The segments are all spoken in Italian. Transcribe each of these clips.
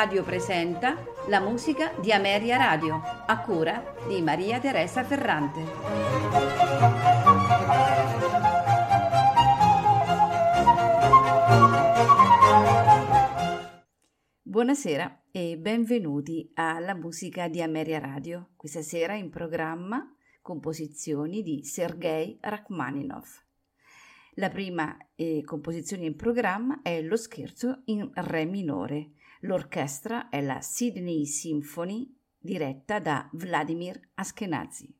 Radio presenta la musica di Ameria Radio, a cura di Maria Teresa Ferrante. Buonasera e benvenuti alla musica di Ameria Radio. Questa sera in programma composizioni di Sergei Rachmaninov. La prima eh, composizione in programma è Lo scherzo in Re minore. L'orchestra è la Sydney Symphony diretta da Vladimir Ashkenazi.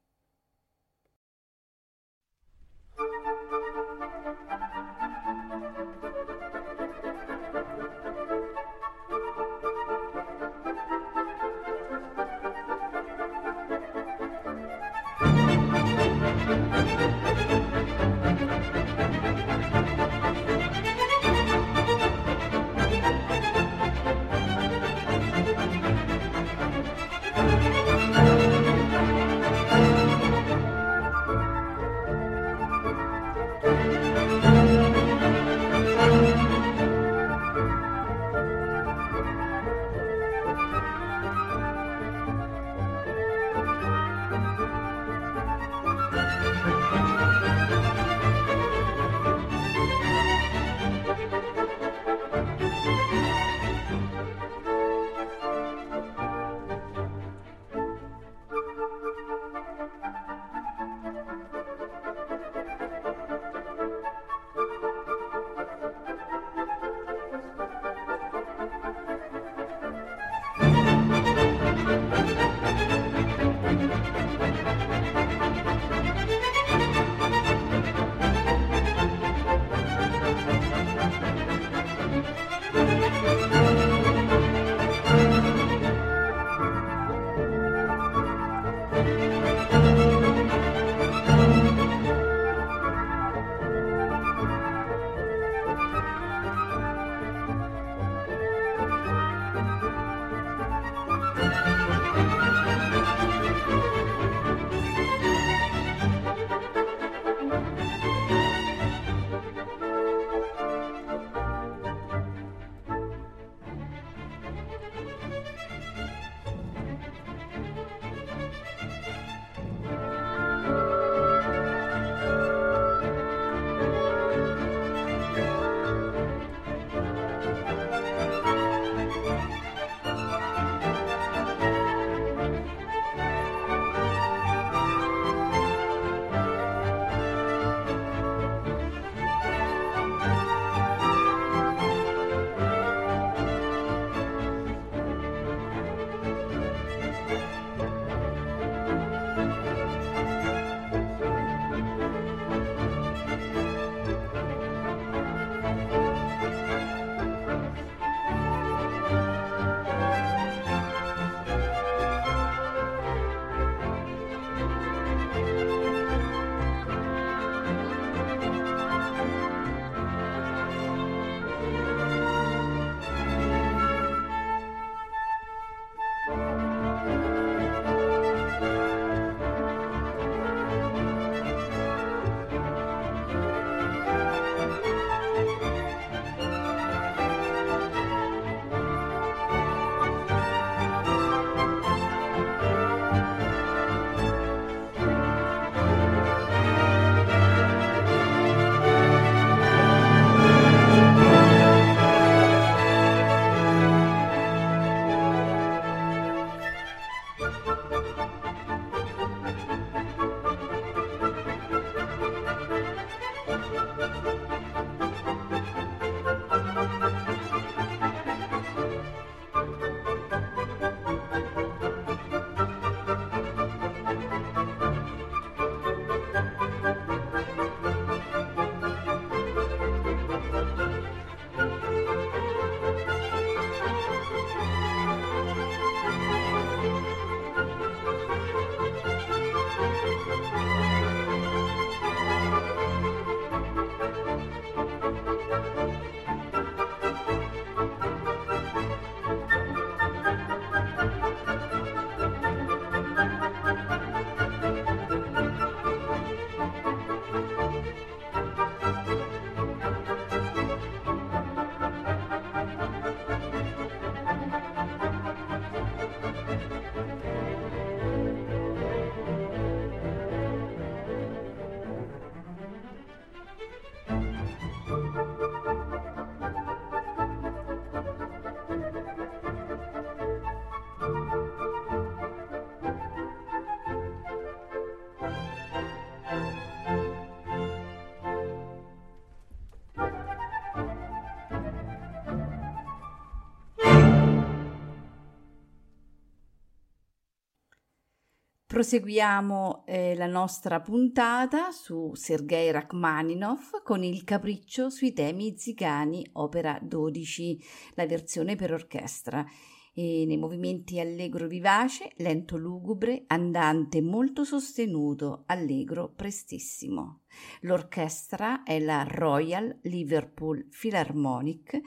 Proseguiamo eh, la nostra puntata su Sergei Rachmaninov con il Capriccio sui temi zigani, opera 12, la versione per orchestra. E nei movimenti allegro vivace, lento lugubre, andante molto sostenuto, allegro prestissimo. L'orchestra è la Royal Liverpool Philharmonic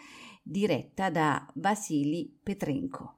diretta da Vasily Petrenko.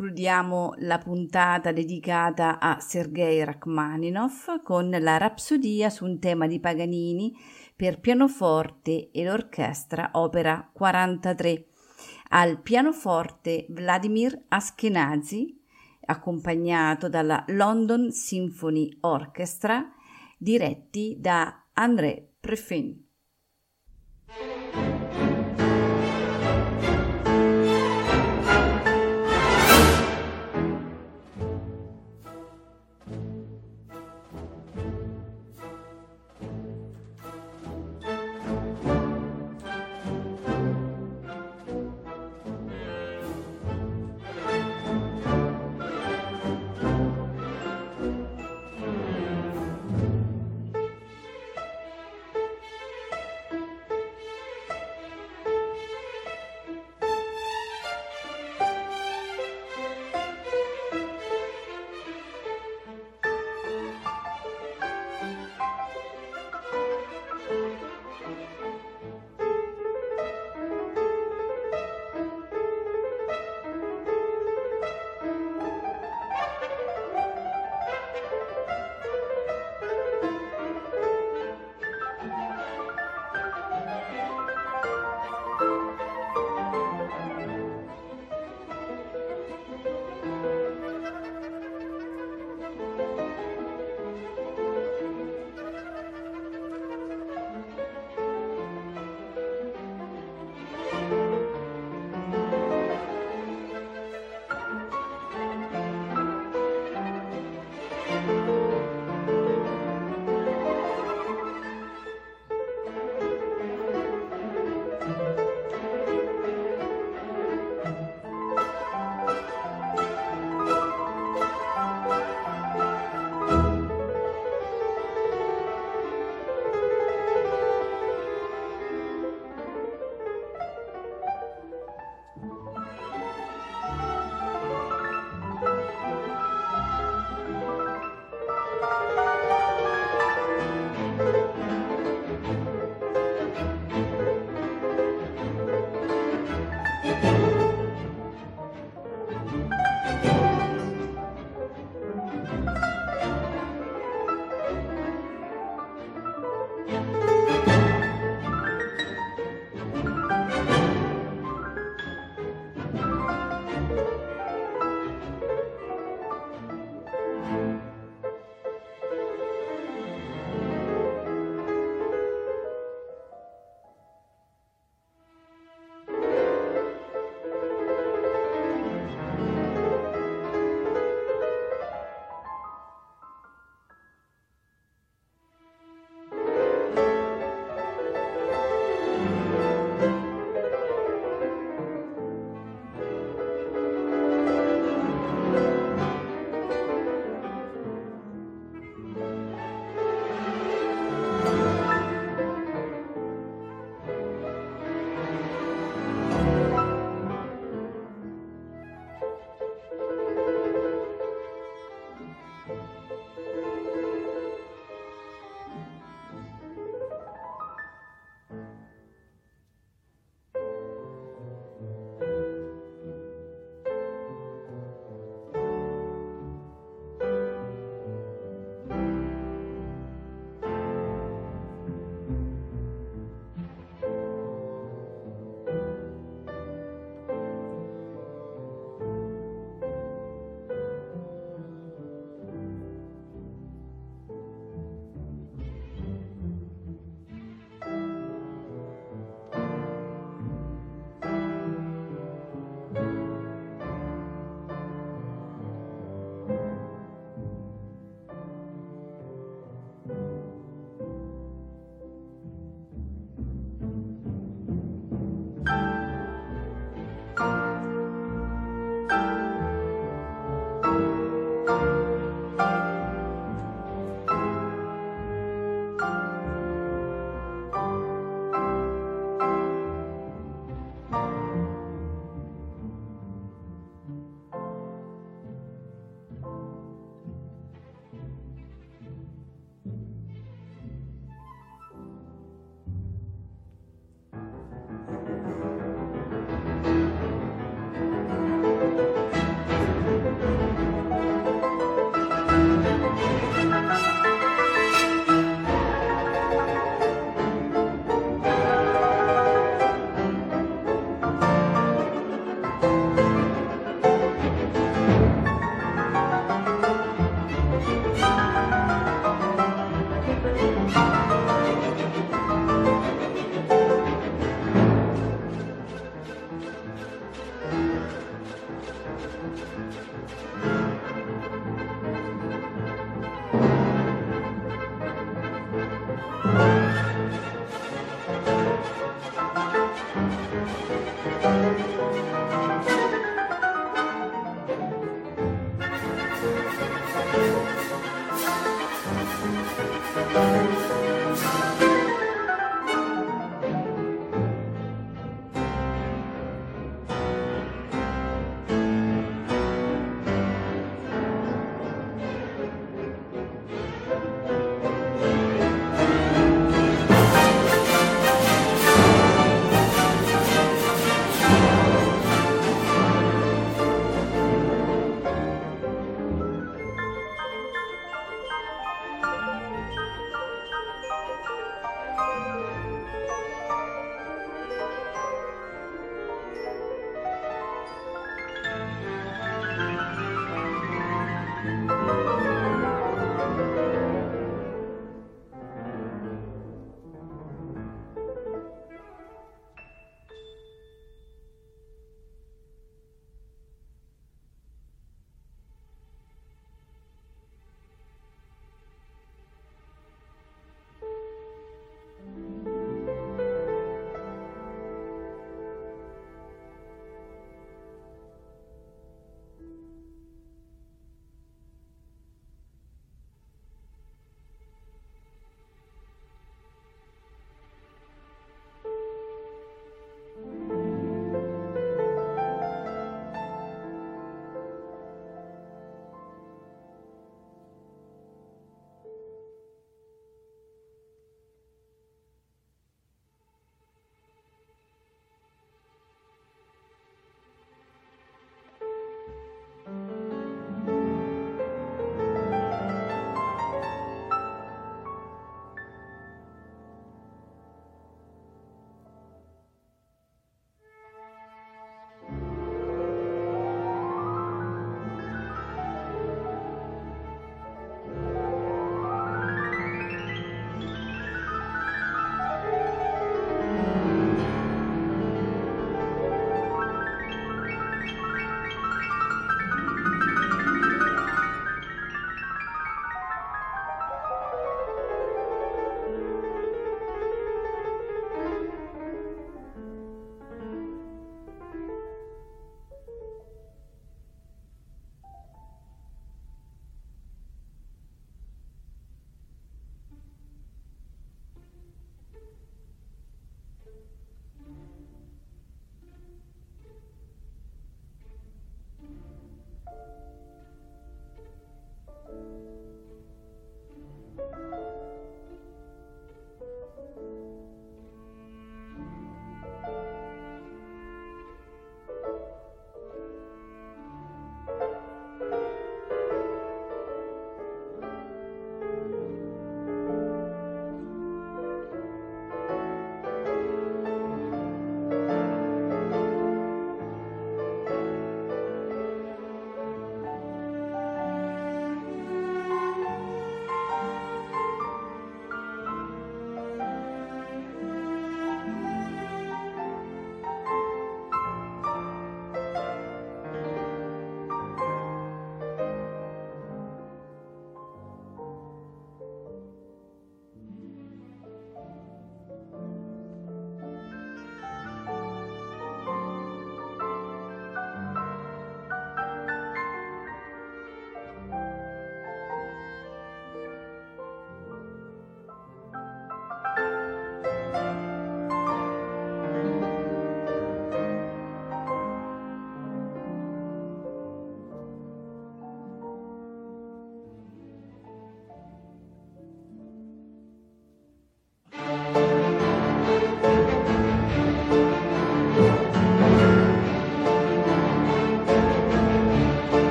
Concludiamo la puntata dedicata a Sergei Rachmaninoff con la rapsodia su un tema di Paganini per pianoforte e l'orchestra opera 43. Al pianoforte Vladimir Ashkenazi, accompagnato dalla London Symphony Orchestra, diretti da André Prefin.